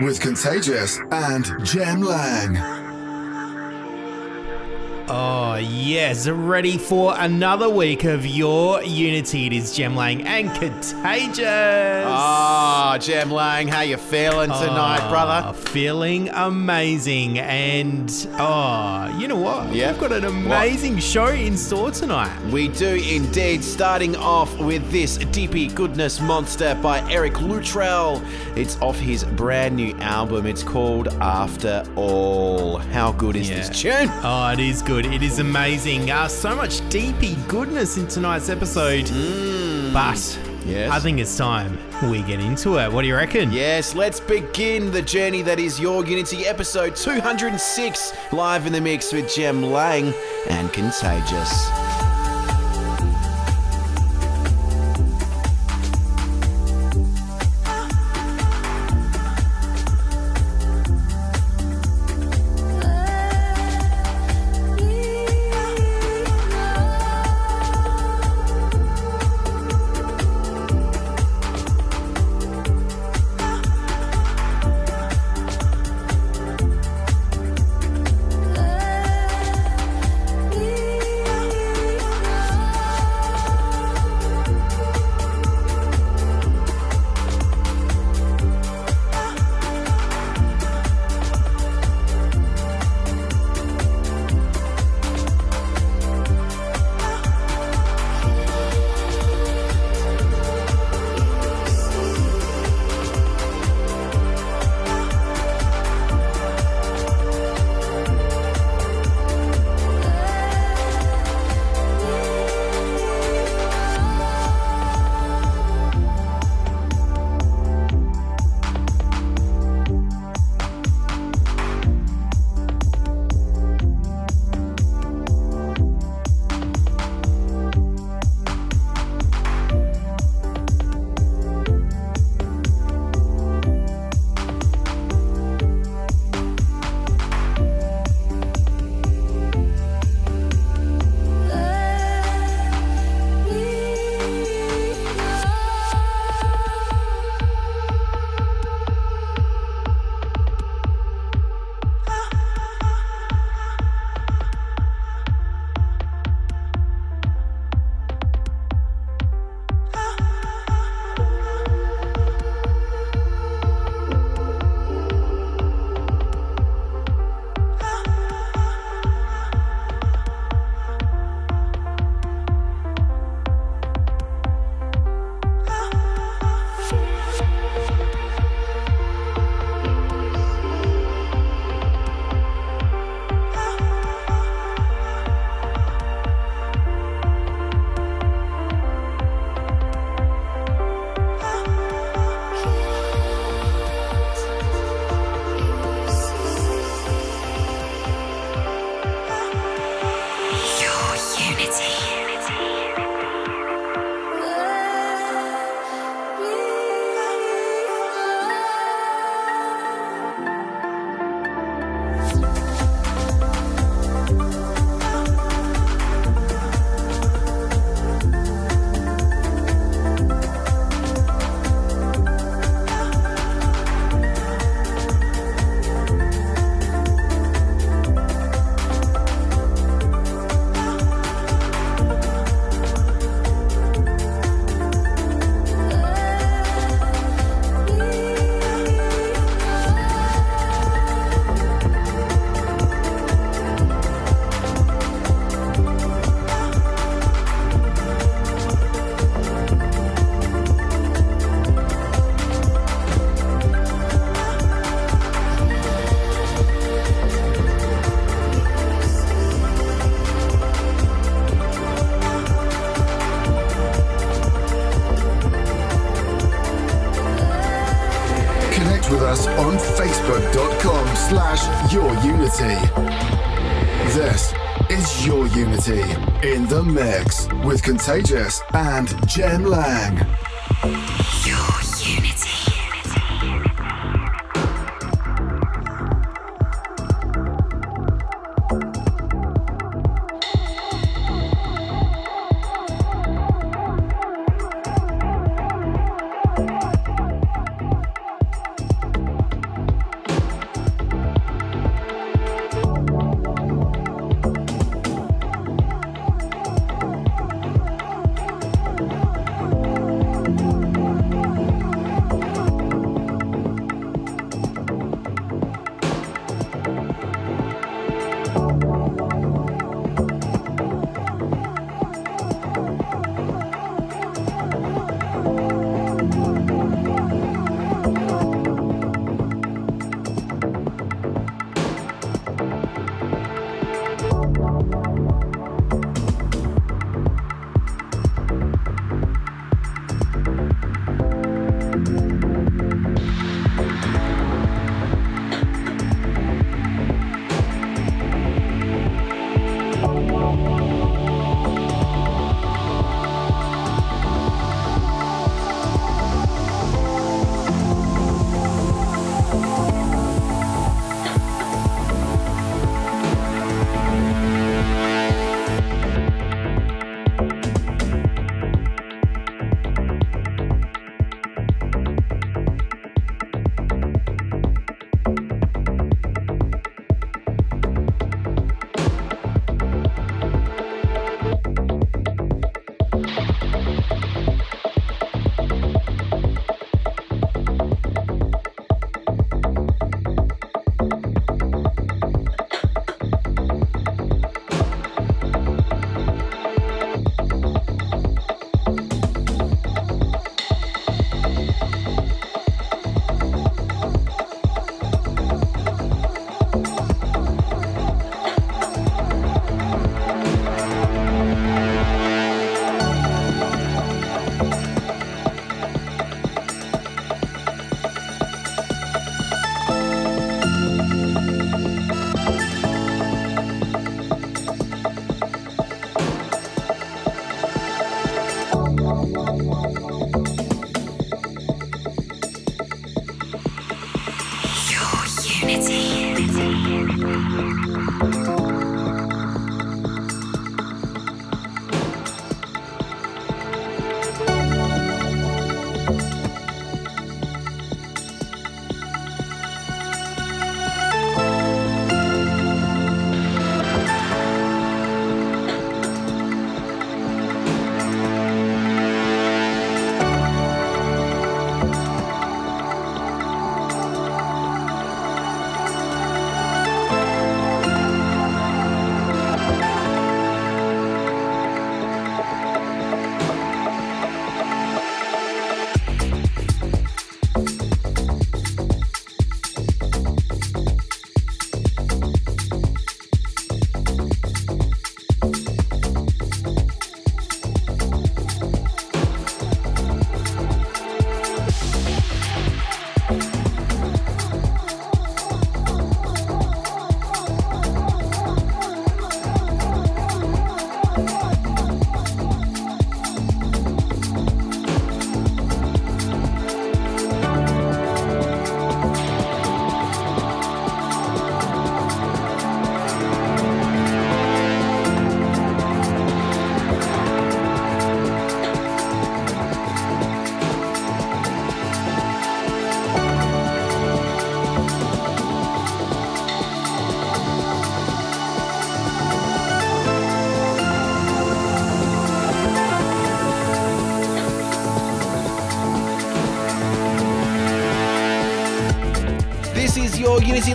with Contagious and Jem Lang. Yes, ready for another week of your Unity. It is Jem Lang and Contagious. Ah, Jem Lang, how you feeling tonight, Ah, brother? Feeling amazing. And, oh, you know what? Yeah. We've got an amazing show in store tonight. We do indeed. Starting off with this Deepy Goodness Monster by Eric Luttrell. It's off his brand new album. It's called After All. How good is this tune? Oh, it is good. It is amazing. Uh, so much deepy goodness in tonight's episode. But Mm. Yes. I think it's time we get into it. What do you reckon? Yes, let's begin the journey that is your Unity episode 206, live in the mix with Jem Lang and Contagious. Contagious and Jem Lang.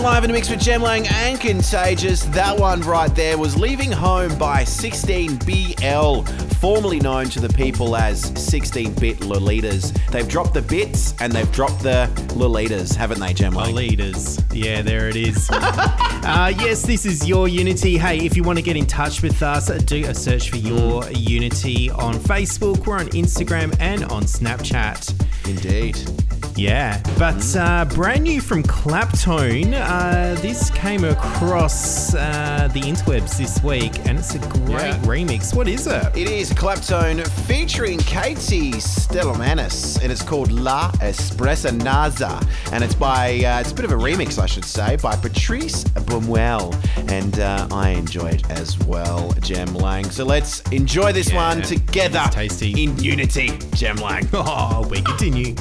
Live in a mix with Jem Lang and Contagious. That one right there was Leaving Home by 16BL, formerly known to the people as 16 bit Lolitas. They've dropped the bits and they've dropped the Lolitas, haven't they, Jem Lang? Lolitas. Yeah, there it is. uh, yes, this is your Unity. Hey, if you want to get in touch with us, do a search for your Unity on Facebook. We're on Instagram and on Snapchat. Indeed. Yeah, but uh, brand new from Claptone. Uh, this came across uh, the interwebs this week, and it's a great Yeah. remix. What is it? It is Claptone featuring Katie Stelmanis, and it's called La Espressa Naza, and it's by uh, it's a bit of a remix, I should say, by Patrice Bäumel, and uh, I enjoy it as well, Jem Lang. So let's enjoy this Yeah, one together tasty. in unity, Jem Lang. Oh, we continue.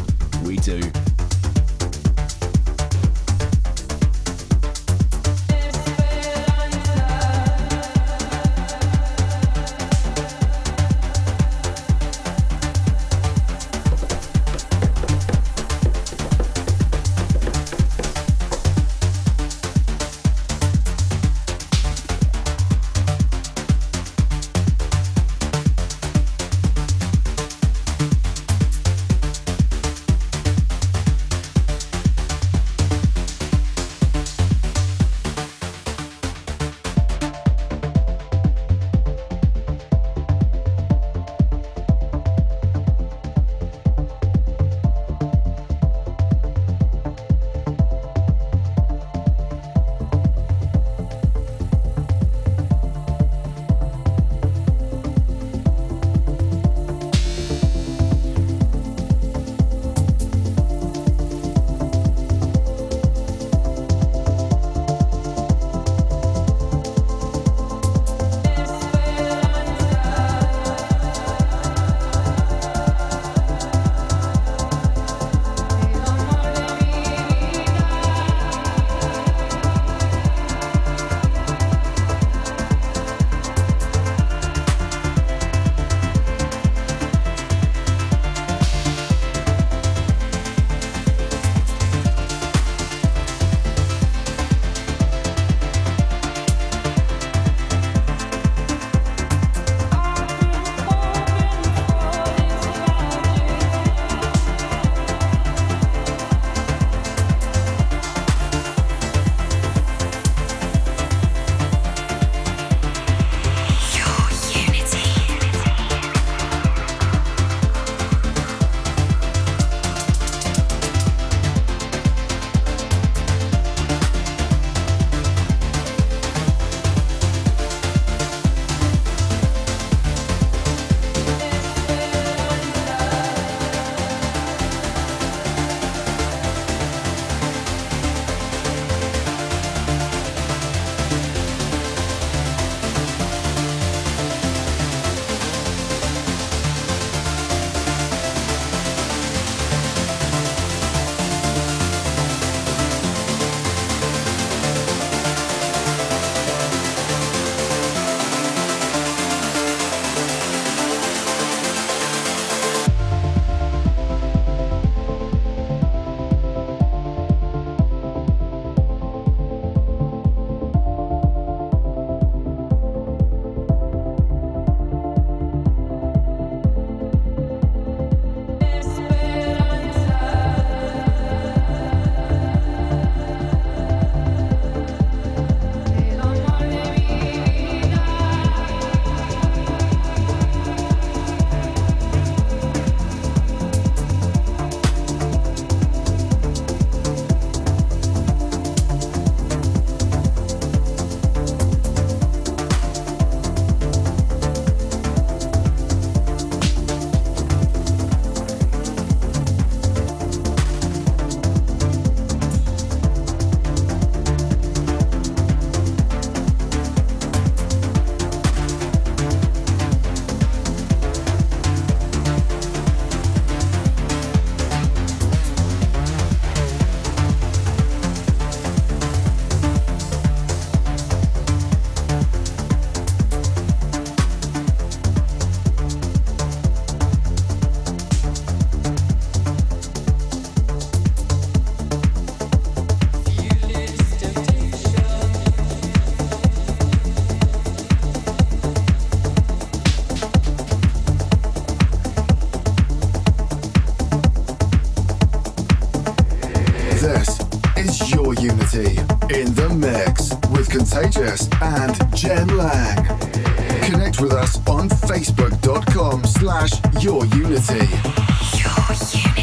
Do. Contagious and Jem Lang. Connect with us on facebook.com slash your Unity. Your unity.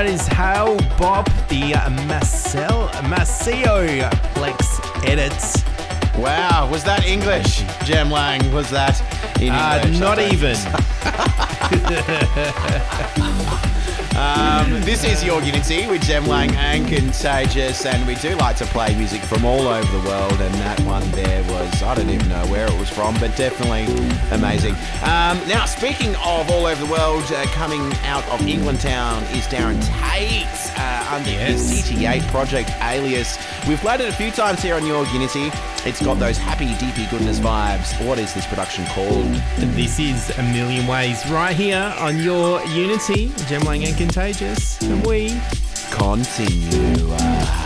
That is Hale Bopp the uh, Marcel Maceo Plex edits. Wow, was that English, Jem Lang? Was that in Uh, English? not I don't- even. Um, this is Your Unity with Jem Lang and Contagious, and we do like to play music from all over the world. And that one there was, I don't even know where it was from, but definitely amazing. Um, now, speaking of all over the world, uh, coming out of England Town is Darren Tate uh, under his Yes. DT8 project Alias. We've played it a few times here on Your Unity. It's got those happy, deepy goodness vibes. What is this production called? This is A Million Ways right here on your Unity, Jem Lang and Contagious. And we Continue.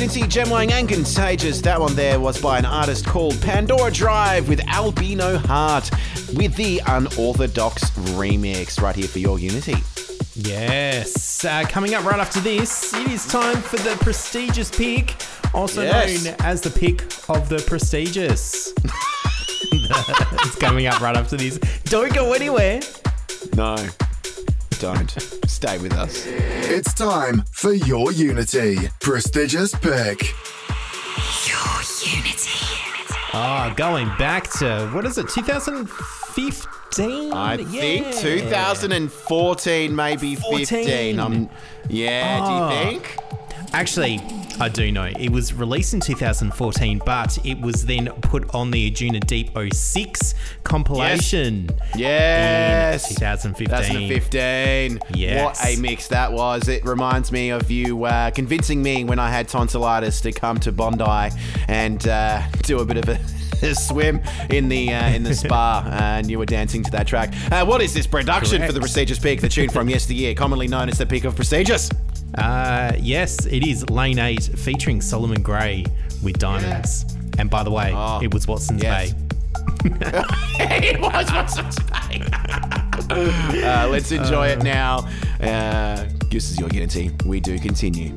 Unity, Jem Lang, and Contagious. That one there was by an artist called Pandora Drive with Albino Heart with the Unorthodox remix right here for your Unity. Yes. Uh, coming up right after this, it is time for the prestigious pick, also Yes. known as the pick of the prestigious. it's coming up right after this. Don't go anywhere. No, don't. Stay with us. It's time for your Unity prestigious pick. Your Unity. Ah, going back to what is it, 2015? I think 2014, maybe 15. 14. Um, yeah, Oh. do you think? Actually, I do know. It was released in 2014, but it was then put on the Anjunadeep 06 compilation. Yes. In 2015. 2015. Yes. What a mix that was. It reminds me of you uh, convincing me when I had tonsillitis to come to Bondi and uh, do a bit of a. a swim in the uh, in the spa, and you were dancing to that track. Uh, what is this production for the Correct. prestigious pick? The tune from yesteryear, commonly known as the peak of prestigious. Uh, yes, it is Lane 8 featuring Solomon Grey with Diamonds. And by the way, Oh, it was Watson's yes. Bay. it was Watson's Bay. uh, let's enjoy it now. Uh, this is your Unity. We do continue.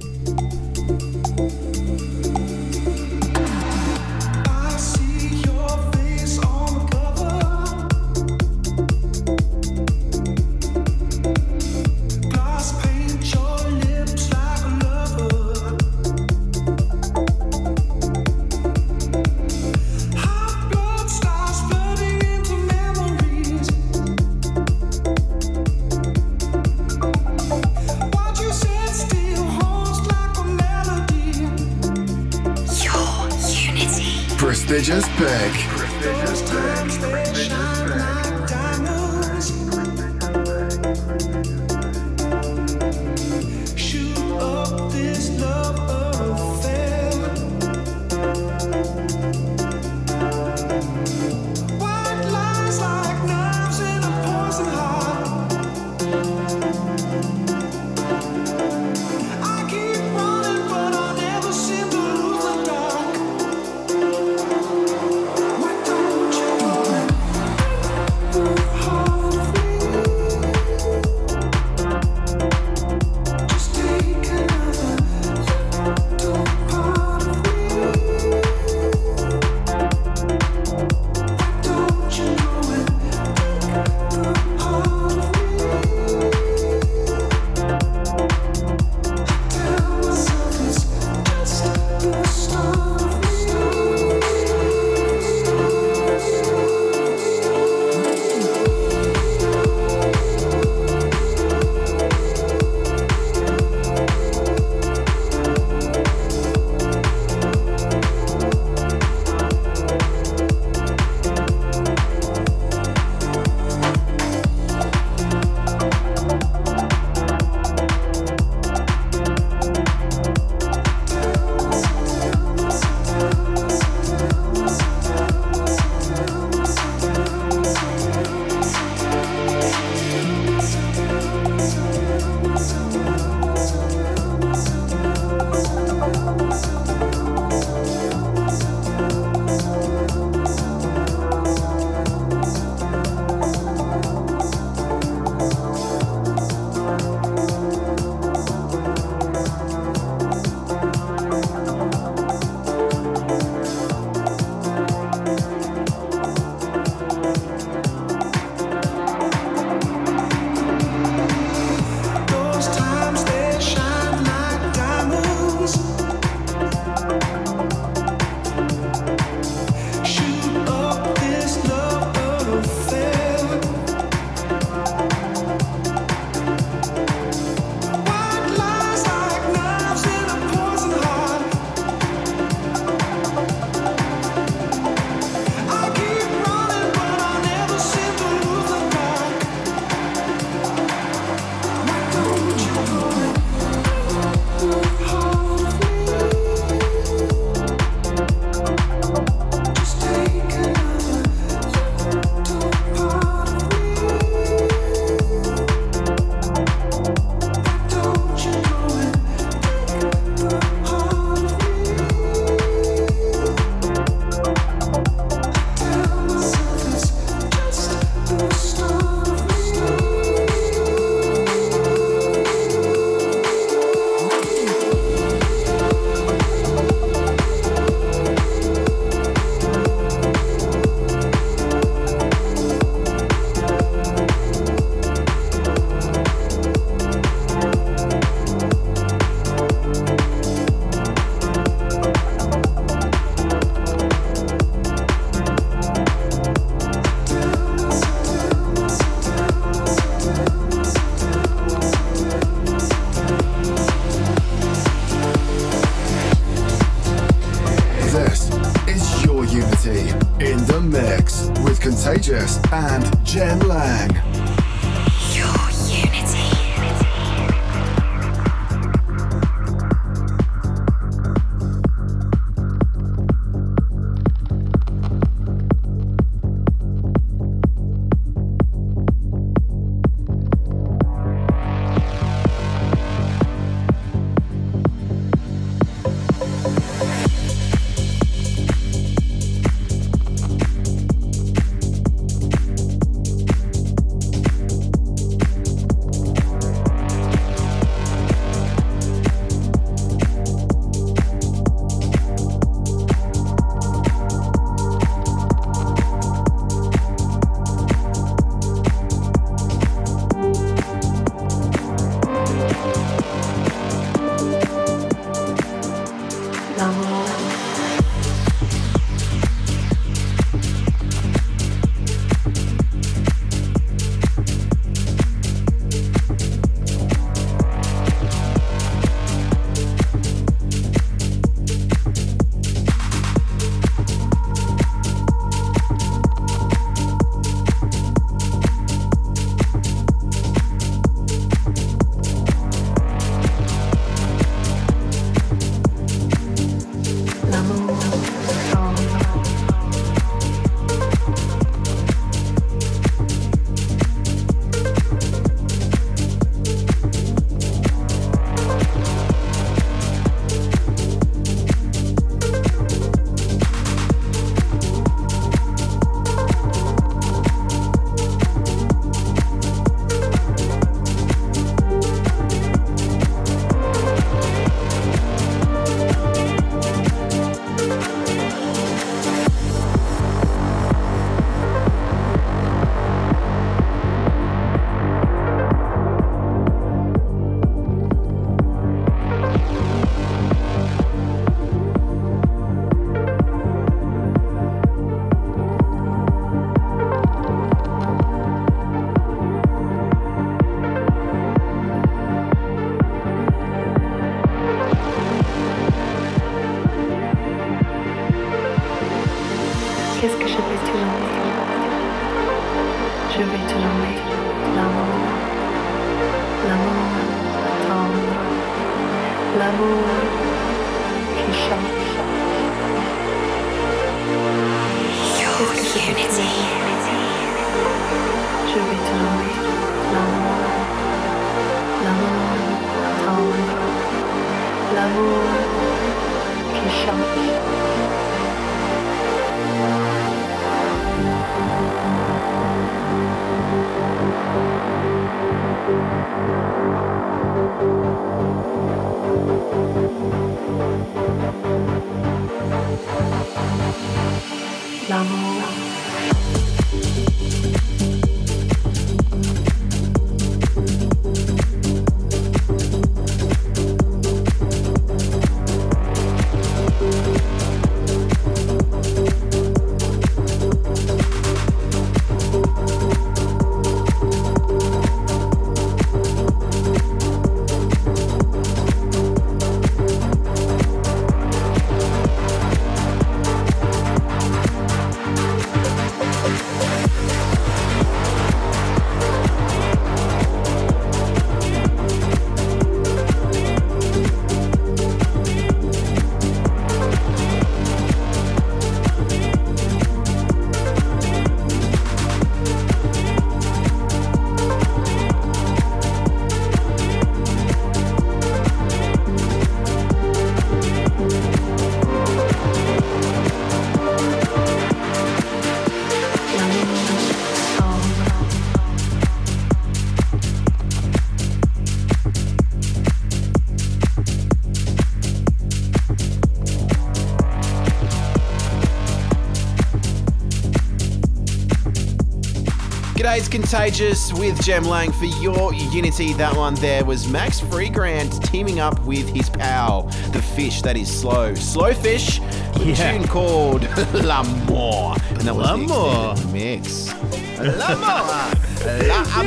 It's Contagious with Jem Lang for your Unity. That one there was Max Freegrant teaming up with his pal, the fish that is slow. Slow fish, Yeah. a tune called L'Amour. And that was the L'Amour. extended mix. L'Amour.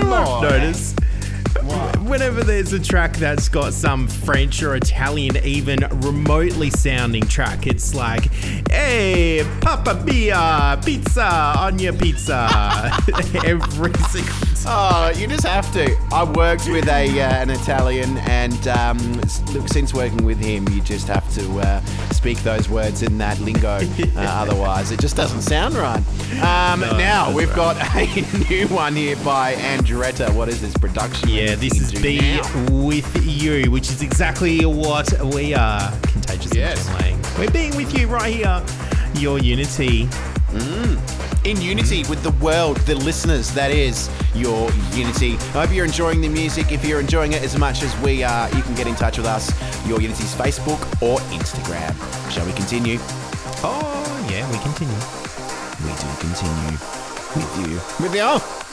L'Amour. Notice. whenever there's a track that's got some French or Italian, even remotely sounding track, it's like, hey, Papa Mia, pizza on your pizza. Every single time. Oh, you just have to. I worked with a uh, an Italian, and um, look, since working with him, you just have to uh, speak those words in that lingo. Uh, otherwise, it just doesn't sound right. Um, No, now we've got a new one here by Andretta. What is this production? Yeah, this is Be now? With You, which is exactly what we are. Contagious Yes. We're being with you right here. Your Unity. Mm. in unity with the world, the listeners. That is your unity. I hope you're enjoying the music. If you're enjoying it as much as we are, you can get in touch with us. Your Unity's Facebook or Instagram. Shall we continue? Oh, yeah, we continue. We do continue with you. With you.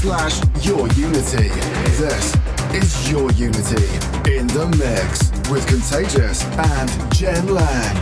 Slash your unity. This is Your Unity in the mix with Contagious and Jem Lang.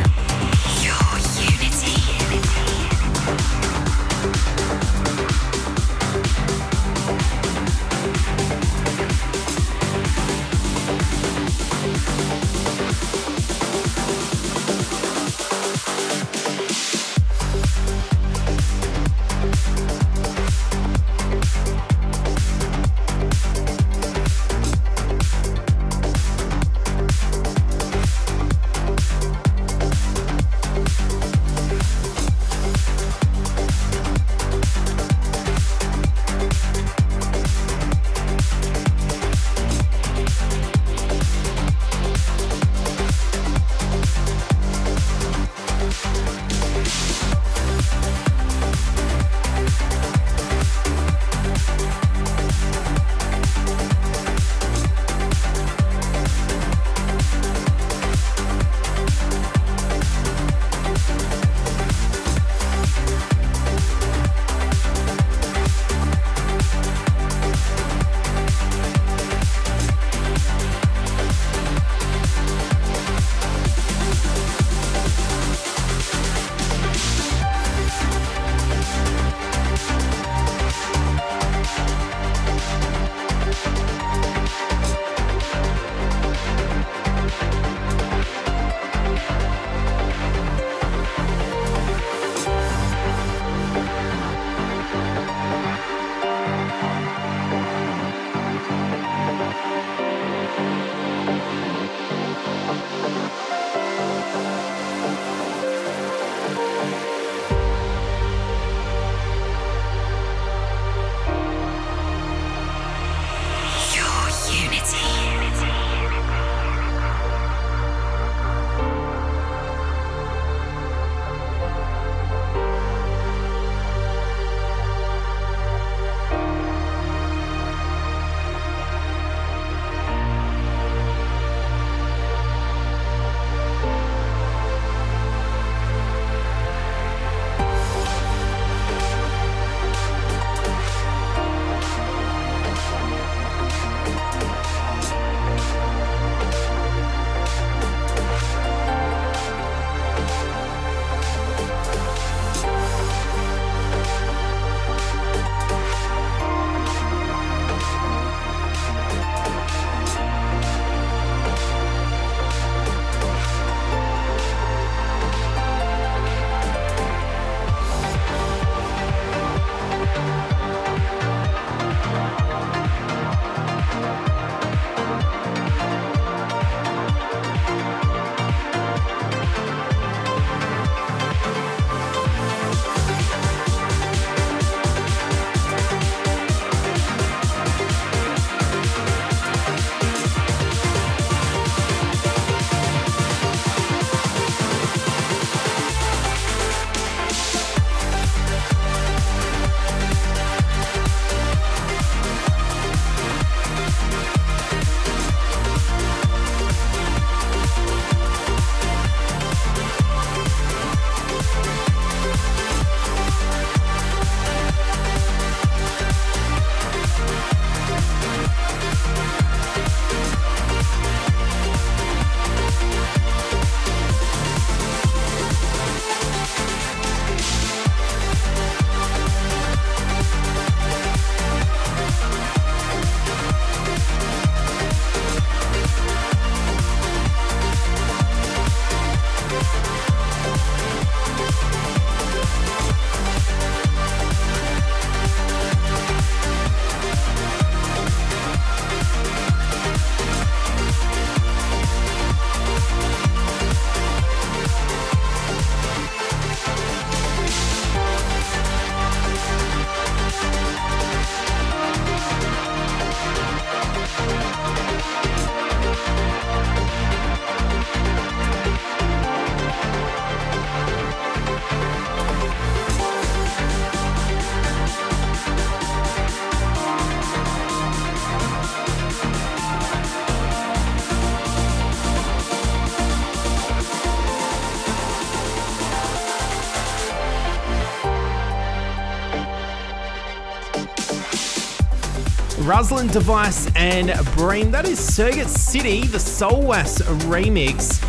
Ruslan Device and Breame. That is Surgut City, the Solewaas remix.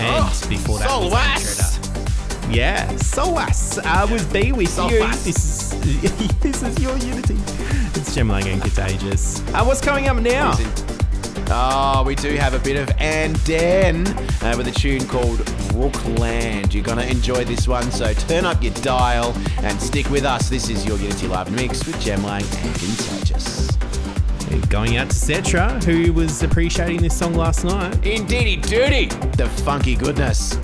And Oh, before that, was Solewaas. Intruder. Yeah, Solewaas uh, with B with you. This is this is your unity. It's Jem Lang and Contagious. Uh, what's coming up now? Oh, we do have a bit of Anden uh, with a tune called Brookland. You're going to enjoy this one, so turn up your dial and stick with us. This is your Unity Live Mix with Jem Lang and Contagious. Going out to Cetra, who was appreciating this song last night. Indeedy duty, the funky goodness.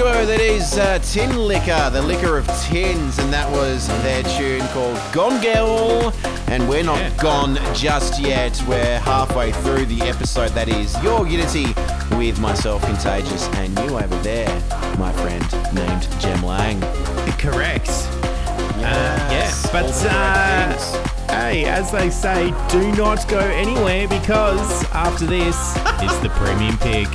Duo that is uh, Tinlicker, the liquor of tins, and that was their tune called Gone Girl. And we're not Yeah. gone just yet. We're halfway through the episode that is Your Unity with myself, Contagious, and you over there, my friend named Jem Lang. Correct. Uh, yeah, Yes, all but uh, hey, as they say, do not go anywhere because after this, it's the premium pick.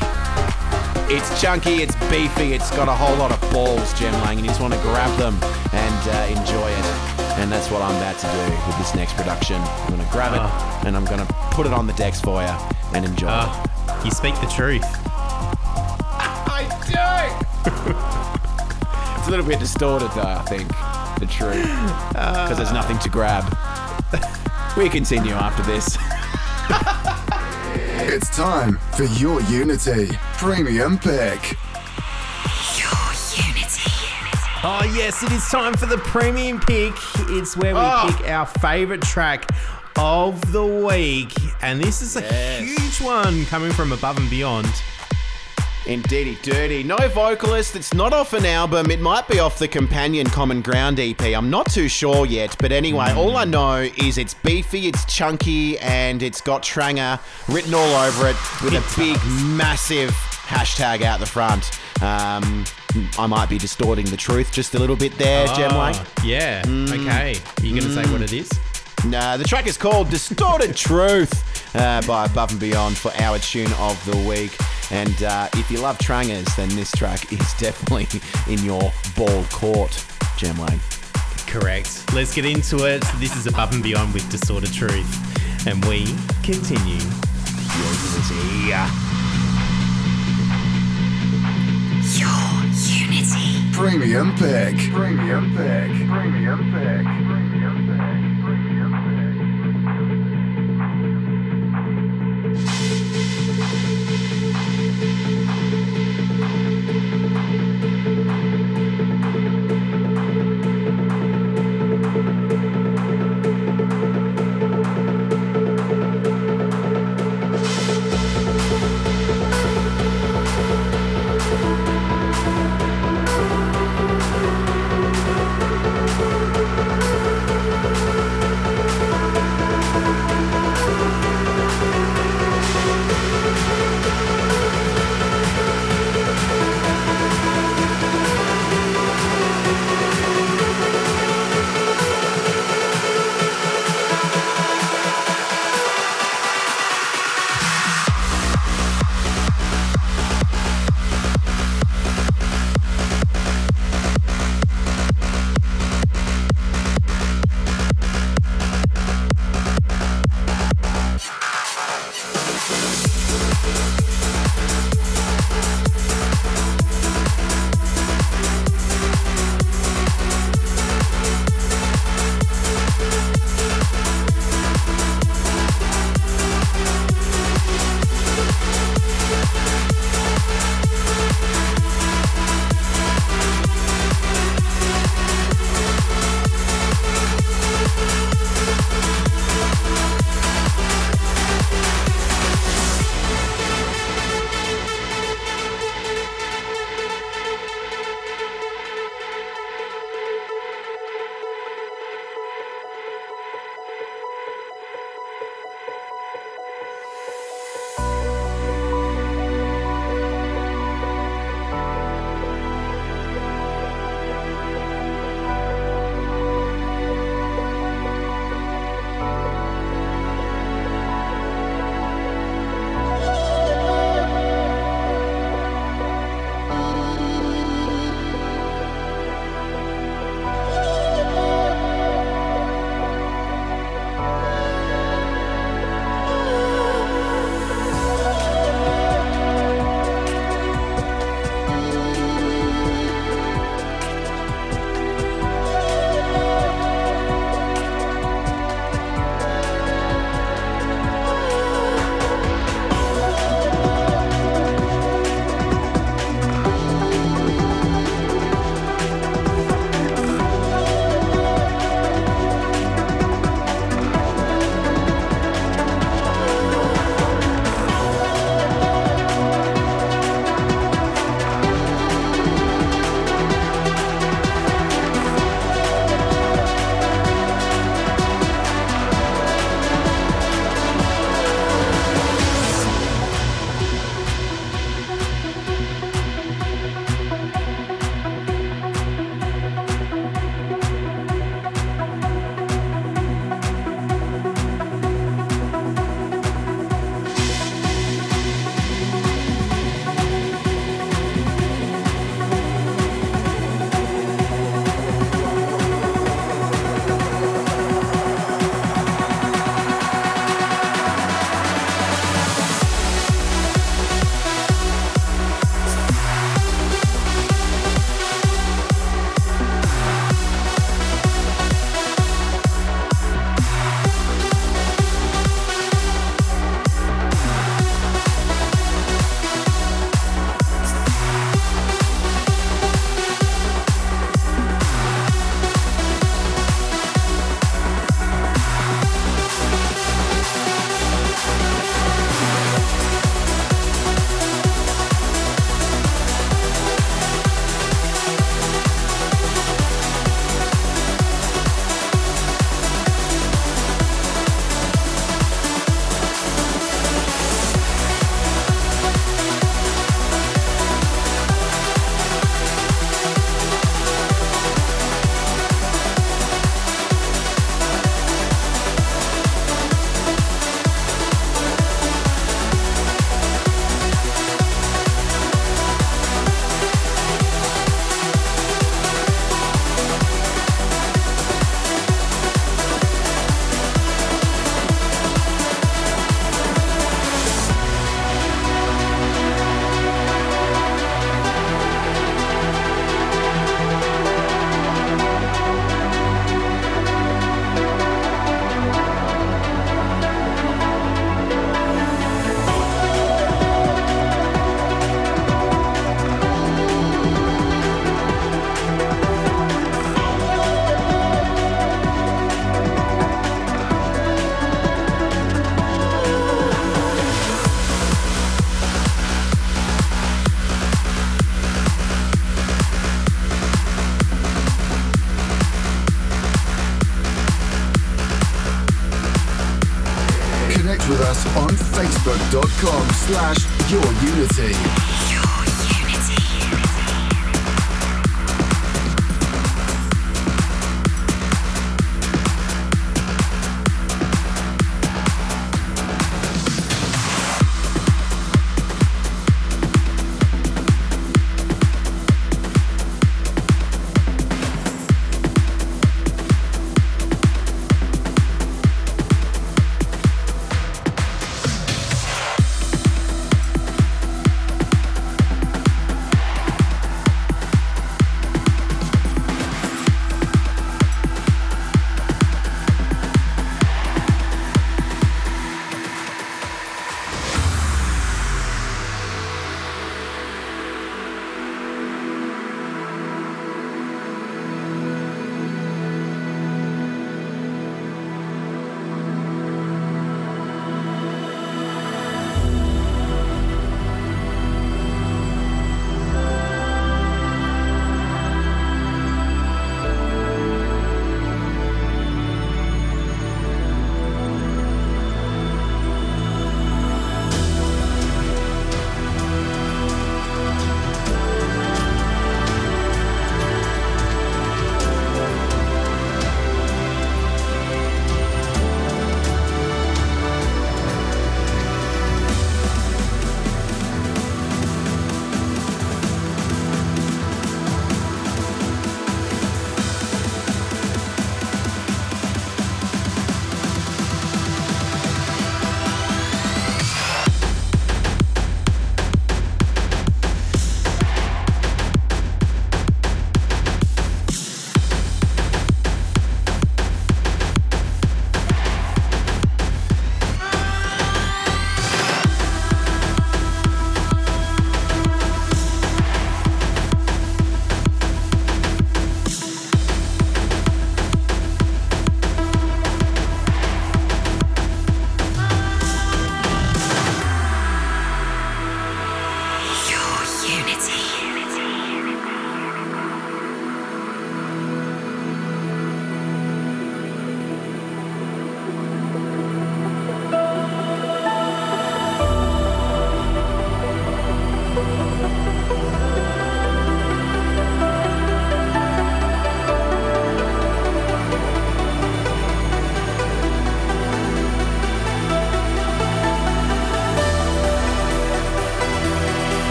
It's chunky, it's beefy, it's got a whole lot of balls, Jem Lang, and you just want to grab them and uh, enjoy it. And that's what I'm about to do with this next production. I'm going to grab it and I'm going to put it on the decks for you and enjoy it. Uh, you speak the truth. I do! it's a little bit distorted, though, I think, the truth. Because there's nothing to grab. we continue after this. It's time for your Unity Premium Pick. Oh, yes, it is time for the premium pick. It's where we Oh. pick our favorite track of the week. And this is a huge one coming from above and beyond. Indeedy dirty. No vocalist. It's not off an album. It might be off the companion Common Ground EP. I'm not too sure yet. But anyway, all I know is it's beefy, it's chunky, and it's got Tranger written all over it with a big, massive hashtag out the front. Um, I might be distorting the truth just a little bit there, Oh, Lang. Yeah. Okay. Are you going to say what it is? Nah, the track is called Distorted Truth uh, by Above and Beyond for our tune of the week. And uh, if you love Trangers, then this track is definitely in your ball court, Jem Lang. Correct. Let's get into it. This is Above and Beyond with Distorted Truth. And we continue. Your Unity. Your Unity. Premium Pick. Premium Pick. Premium Pick. Premium Pick.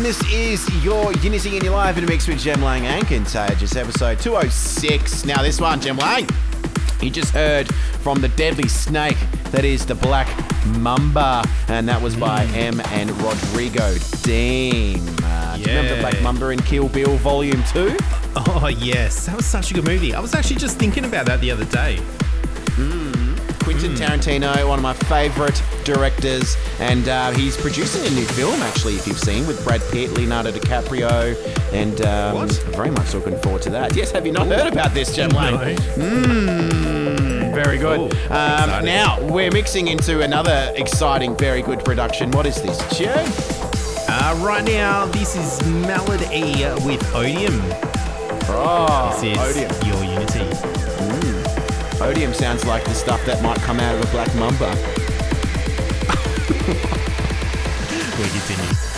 And this is your Unity in your life in a mix with Jem Lang and Contagious, episode 206. Now, this one, Jem Lang, you just heard from the deadly snake that is the Black Mamba, and that was by mm. Emme and Rodrigo Deem. Uh, Do you remember Black Mamba in Kill Bill Volume 2? Oh, yes. That was such a good movie. I was actually just thinking about that the other day. Mm. Quentin mm. Tarantino, one of my favorite directors, and uh, he's producing a new film, actually, if you've seen, with Brad Pitt, Leonardo DiCaprio, and um, What? very much looking forward to that. Yes, have you not heard about this, Jem Lang? Mm, very good. Cool. Um, now, we're mixing into another exciting, very good production. What is this, Jem? Uh, right now, this is Melody with Odium. Oh, This is Odium. Your Unity. Odium sounds like the stuff that might come out of a Black Mamba. We can continue.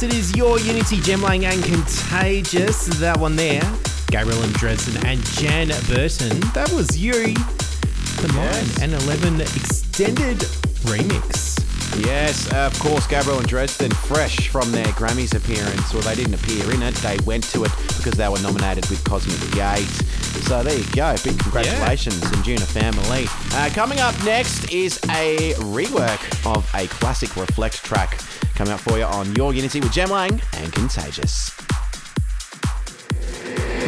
Yes, it is your Unity Jem Lang and Contagious. That one there. Gabriel and Dresden and Jan Burton. That was you. The Yes. Myon and Elevven extended remix. Yes, of course, Gabriel and Dresden, fresh from their Grammys appearance, or they didn't appear in it, they went to it because they were nominated with Cosmic Gate. So there you go, big congratulations, Anjuna family. Uh, coming up next is a rework of a classic Reflect track coming up for you on Your Unity with Jem Lang and Contagious.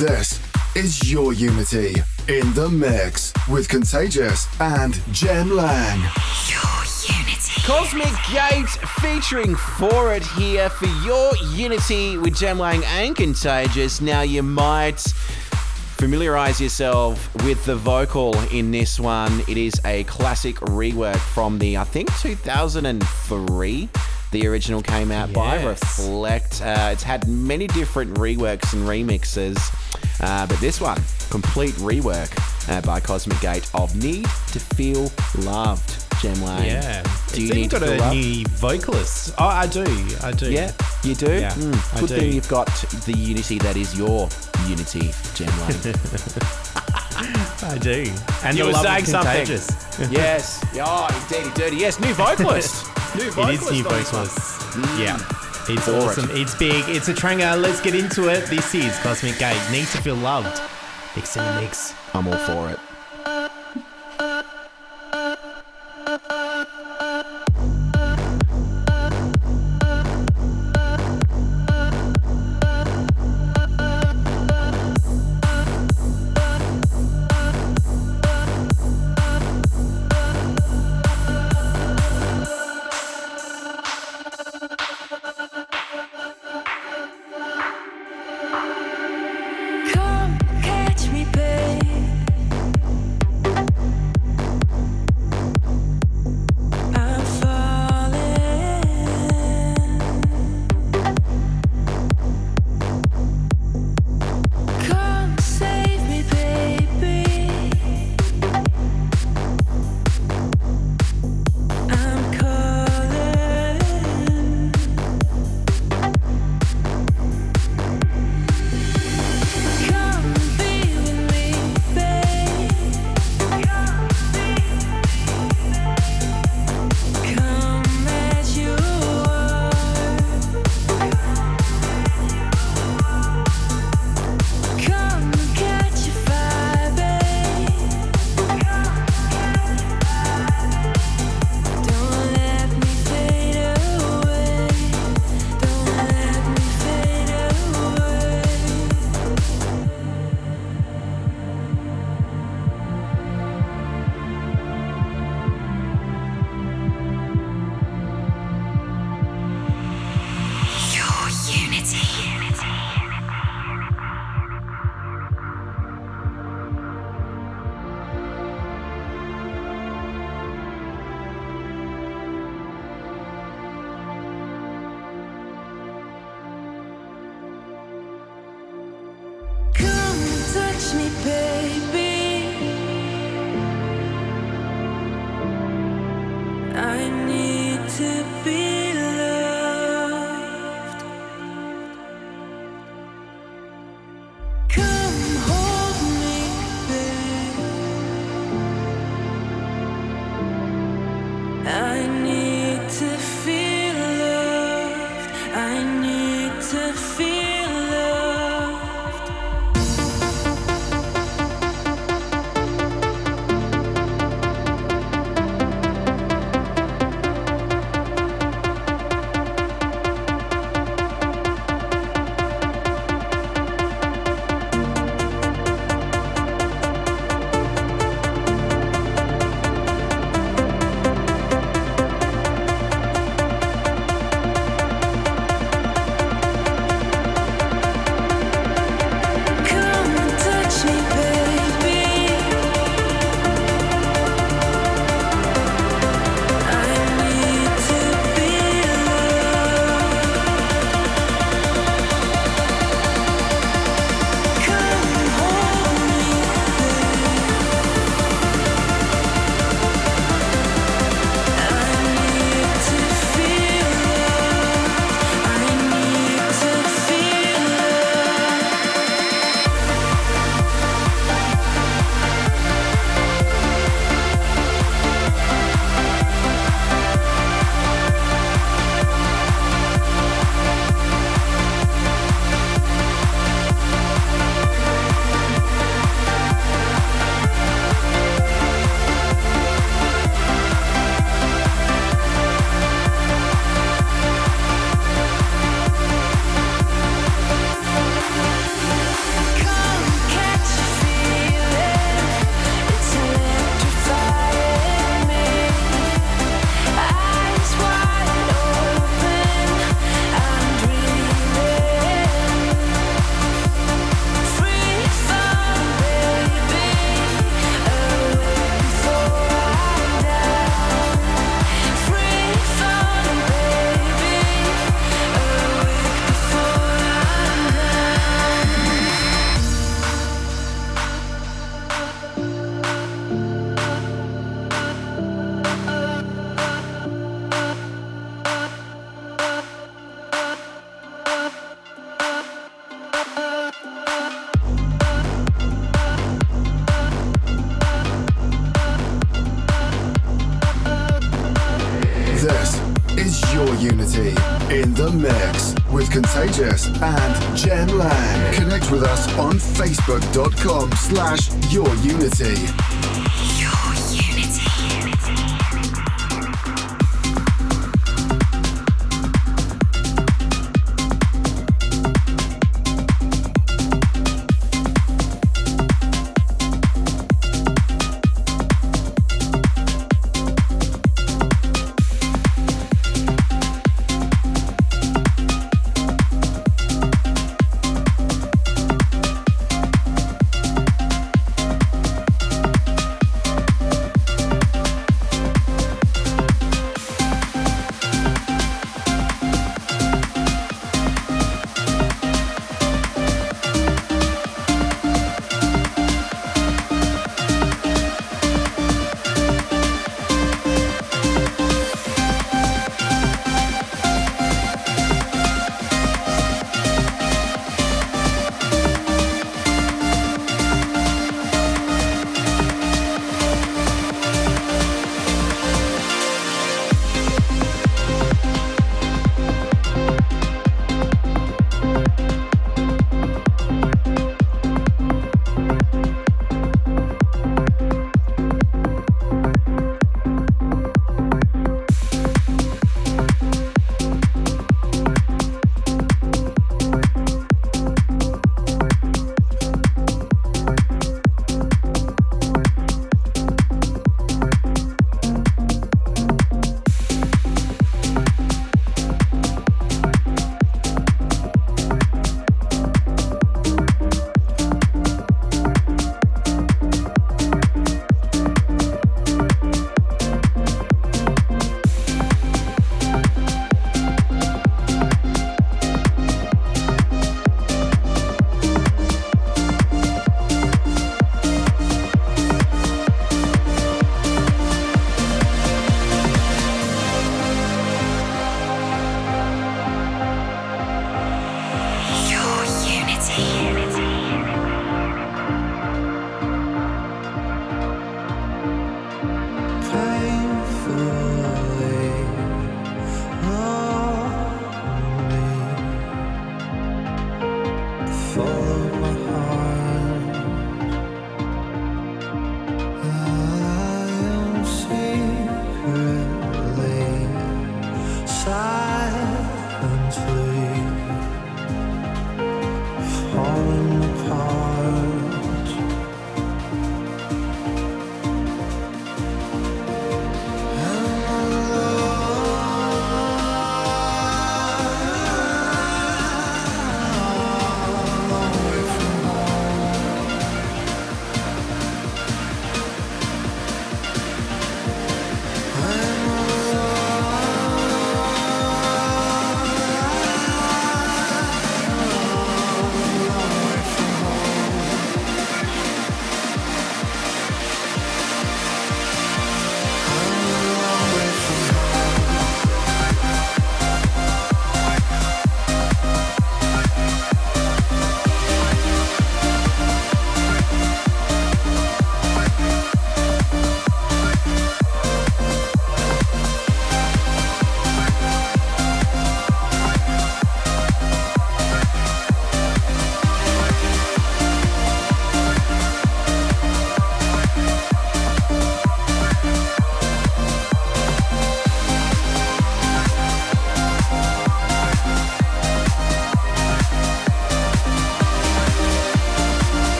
This is your Unity in the mix with Contagious and Jem Lang. Your Unity. Cosmic Gate featuring Foret here for your Unity with Jem Lang and Contagious. Now, you might familiarize yourself with the vocal in this one. It is a classic rework from the, I think, 2003. The original came out by Reflect. Uh, it's had many different reworks and remixes, uh, but this one, complete rework uh, by Cosmic Gate of Need to Feel Loved. Jem Lang. Yeah. Do it's you even need to got fill a up? new vocalist. Oh, I do. I do. Yeah, you do. Yeah, Mm, I Good do. thing you've got the unity that is your unity, Jem Lang. I do. And You the were love of saying something. Contagious. yes. Oh, dirty, dirty. Yes, new vocalist. New vocalist. is new on this vocalist. Yeah. Mm. It's Foret. awesome. It's big. It's a tranger. Let's get into it. This is Cosmic Gate. Need to feel loved. Mix in the mix. I'm all for it.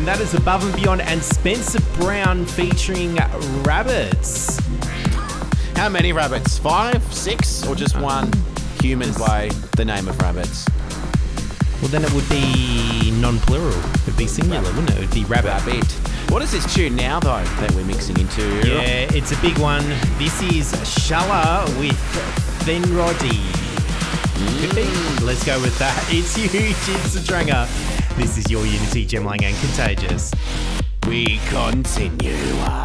Home. That is Above and Beyond and Spencer Brown featuring Rabbits. How many rabbits? Five, six, or just uh, one human by the name of rabbits? Well, then it would be non-plural. It'd be singular, wouldn't it? It would be rabbit. Rabbit. What is this tune now, though, that we're mixing into? Yeah, it's a big one. This is SCHALA with Fenroddy. Be. Mm. Let's go with that. It's huge. It's a dranger. This is your Unity, Jem Lang and Contagious. We continue.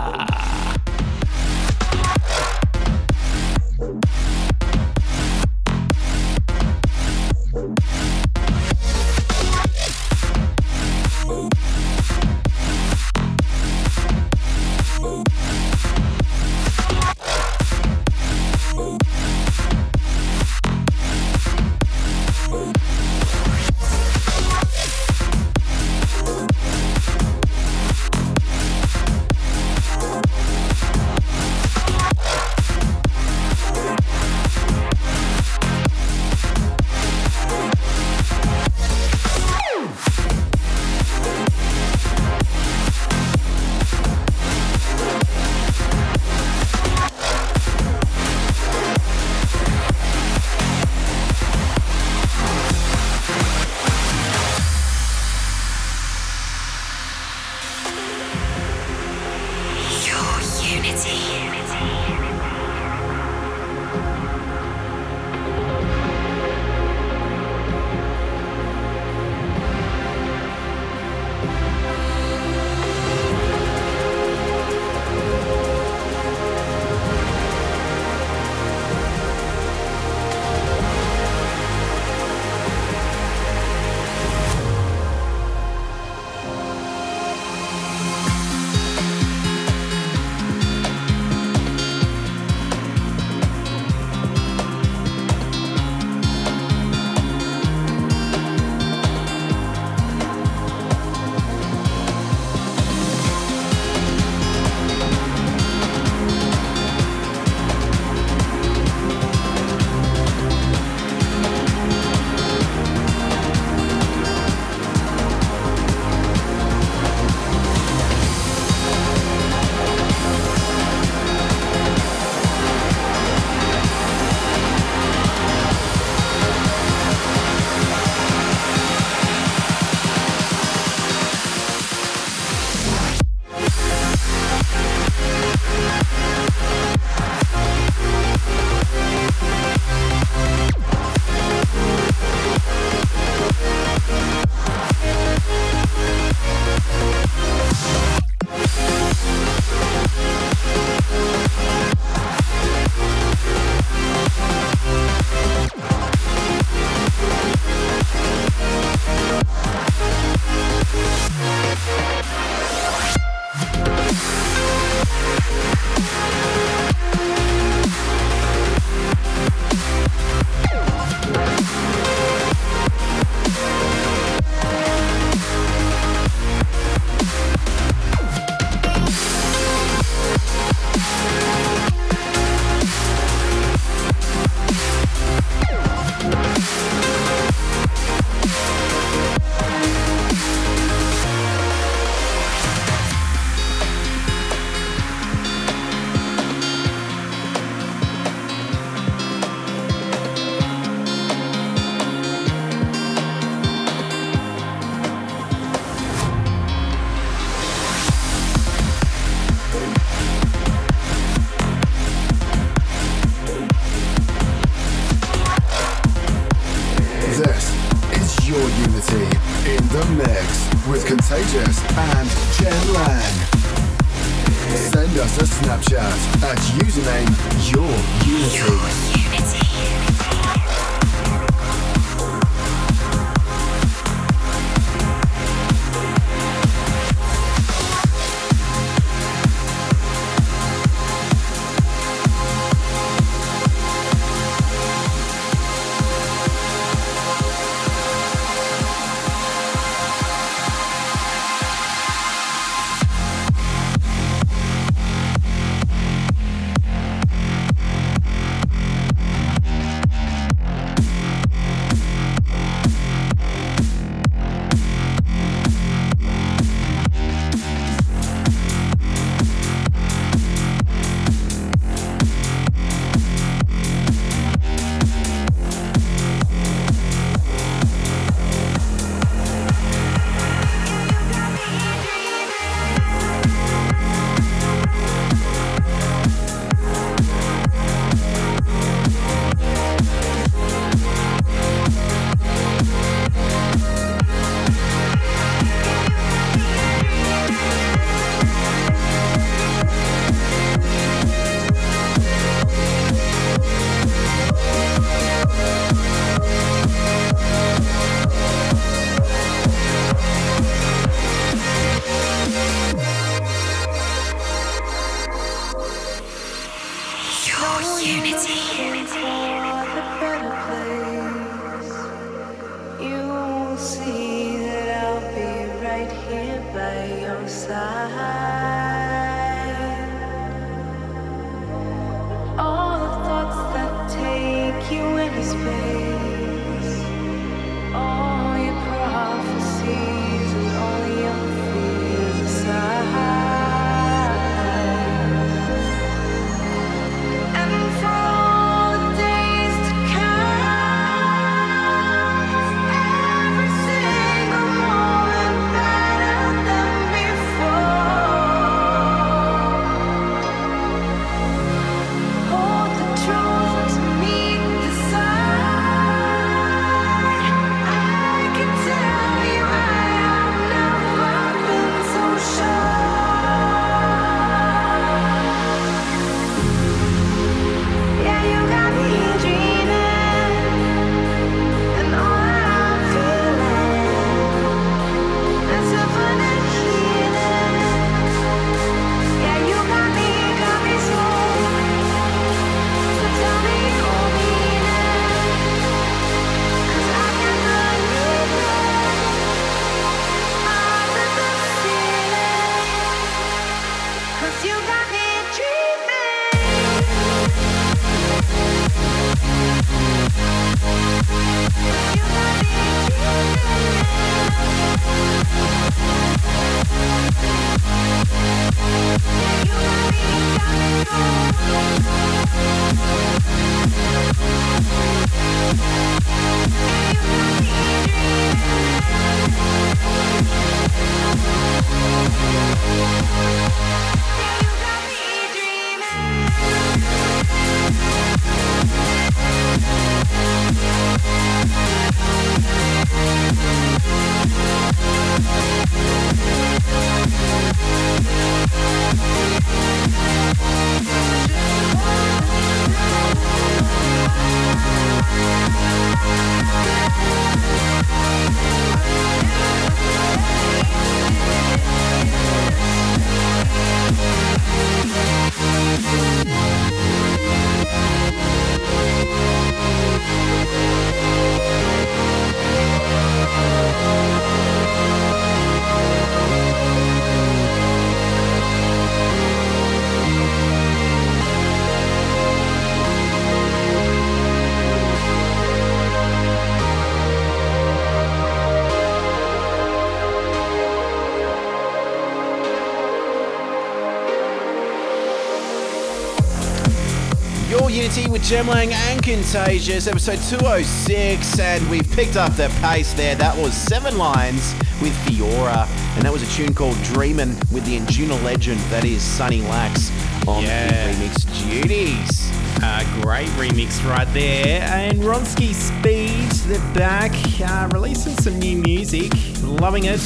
Unity with Jem Lang and Contagious, episode 206, and we've picked up the pace there. That was Seven Lions with Fiora, and that was a tune called Dreamin' with the Anjuna legend, that is Sunny Lax, on Yeah. the remix duties. A great remix right there. And Ronski Speed, they're back, uh, releasing some new music. Loving it.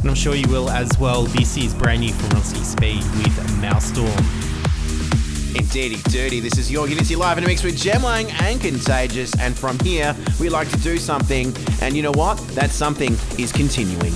And I'm sure you will as well. This is brand new from Ronski Speed with Maelstorm. Indeedy dirty. This is your Unity Live in a mix with Jem Lang and Contagious. And from here, we like to do something. And you know what? That something is continuing.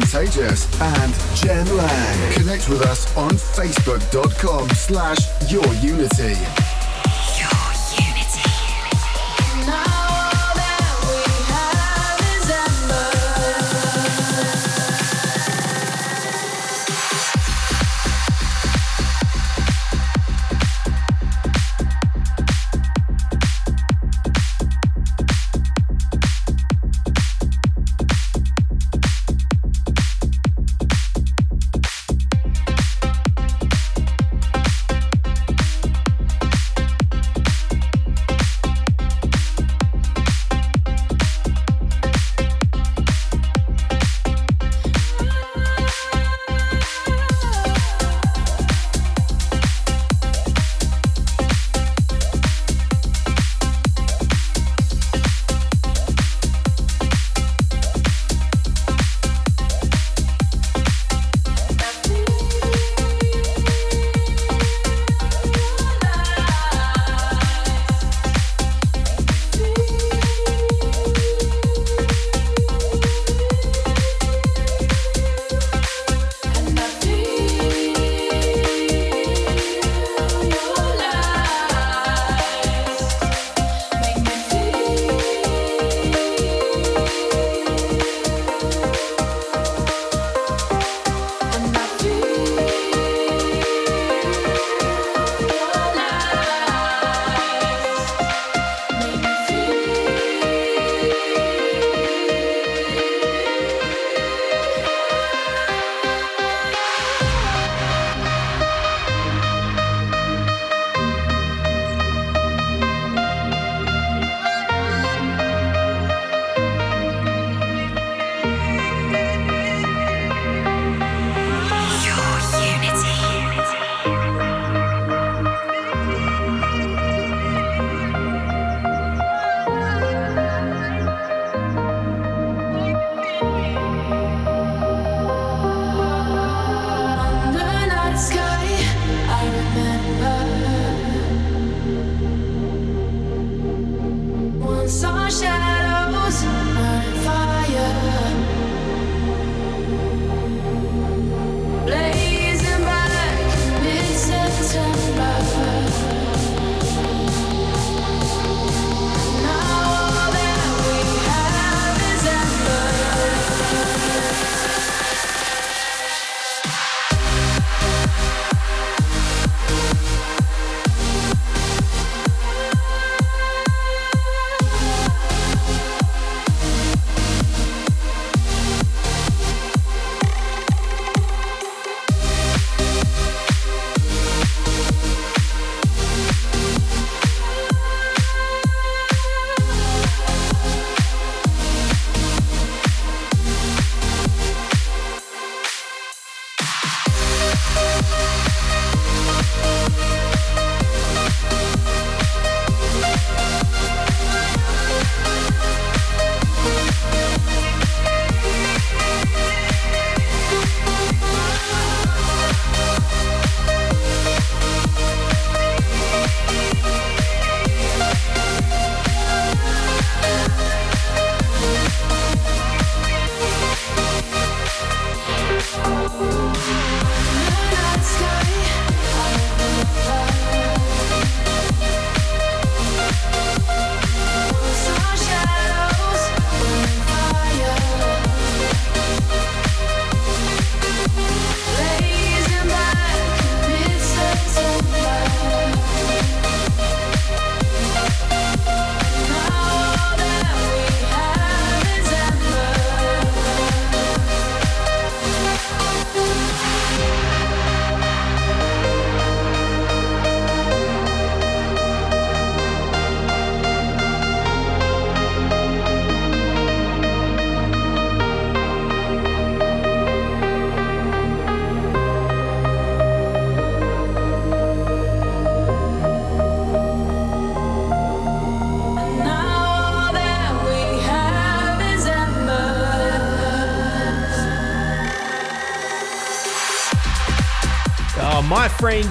Contagious and Jem Lang. Connect with us on facebook.com slash yourunity.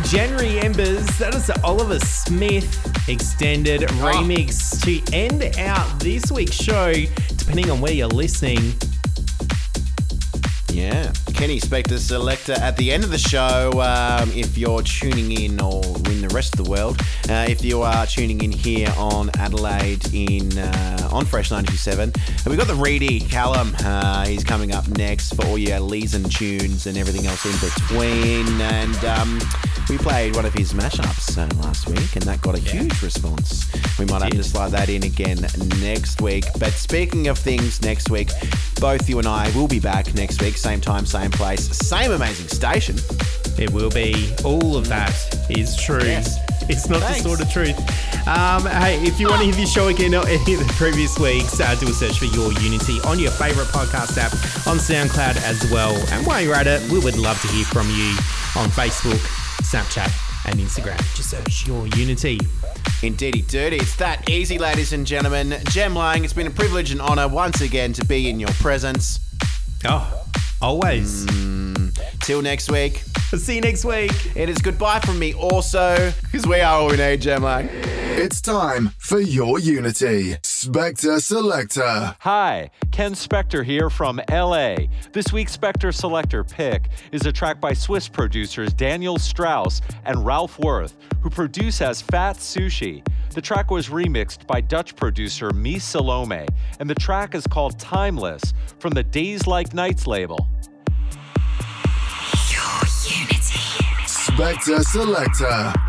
January Embers. That is the Oliver Smith extended oh. remix to end out this week's show, depending on where you're listening. Yeah. Kenny Spector Selector at the end of the show. Um, if you're tuning in or in the rest of the world, uh, if you are tuning in here on Adelaide in uh, on Fresh 97, and we've got the Reedy Callum. Uh, he's coming up next for all your Lee's and tunes and everything else in between. And um, we played one of his mashups uh, last week, and that got a huge response. We might have to slide that in again next week. But speaking of things next week, both you and I will be back next week, same time, same place, same amazing station. It will be. All of that is true. Yes. It's not Thanks. the sort of truth. Um, hey, if you want to hear this show again or any of the previous weeks, uh, do a search for Your Unity on your favorite podcast app, on SoundCloud as well. And while you're at it, we would love to hear from you on Facebook, Snapchat, and Instagram. Just search Your Unity. Indeedy dirty. It's that easy, ladies and gentlemen. Jem Lang, it's been a privilege and honour once again to be in your presence. Oh, always. Mm. Till next week, See you next week. it is goodbye from me also, because we are all we eh, need, Jem Lang. It's time for your Unity. Spector Selector. Hi, Ken Spector here from LA. This week's Spector Selector pick is a track by Swiss producers Daniel Strauss and Ralph Worth, who produce as Fat Sushi. The track was remixed by Dutch producer Mees Salomé, and the track is called Timeless from the Days Like Nights label. Your unity. Spector Selector.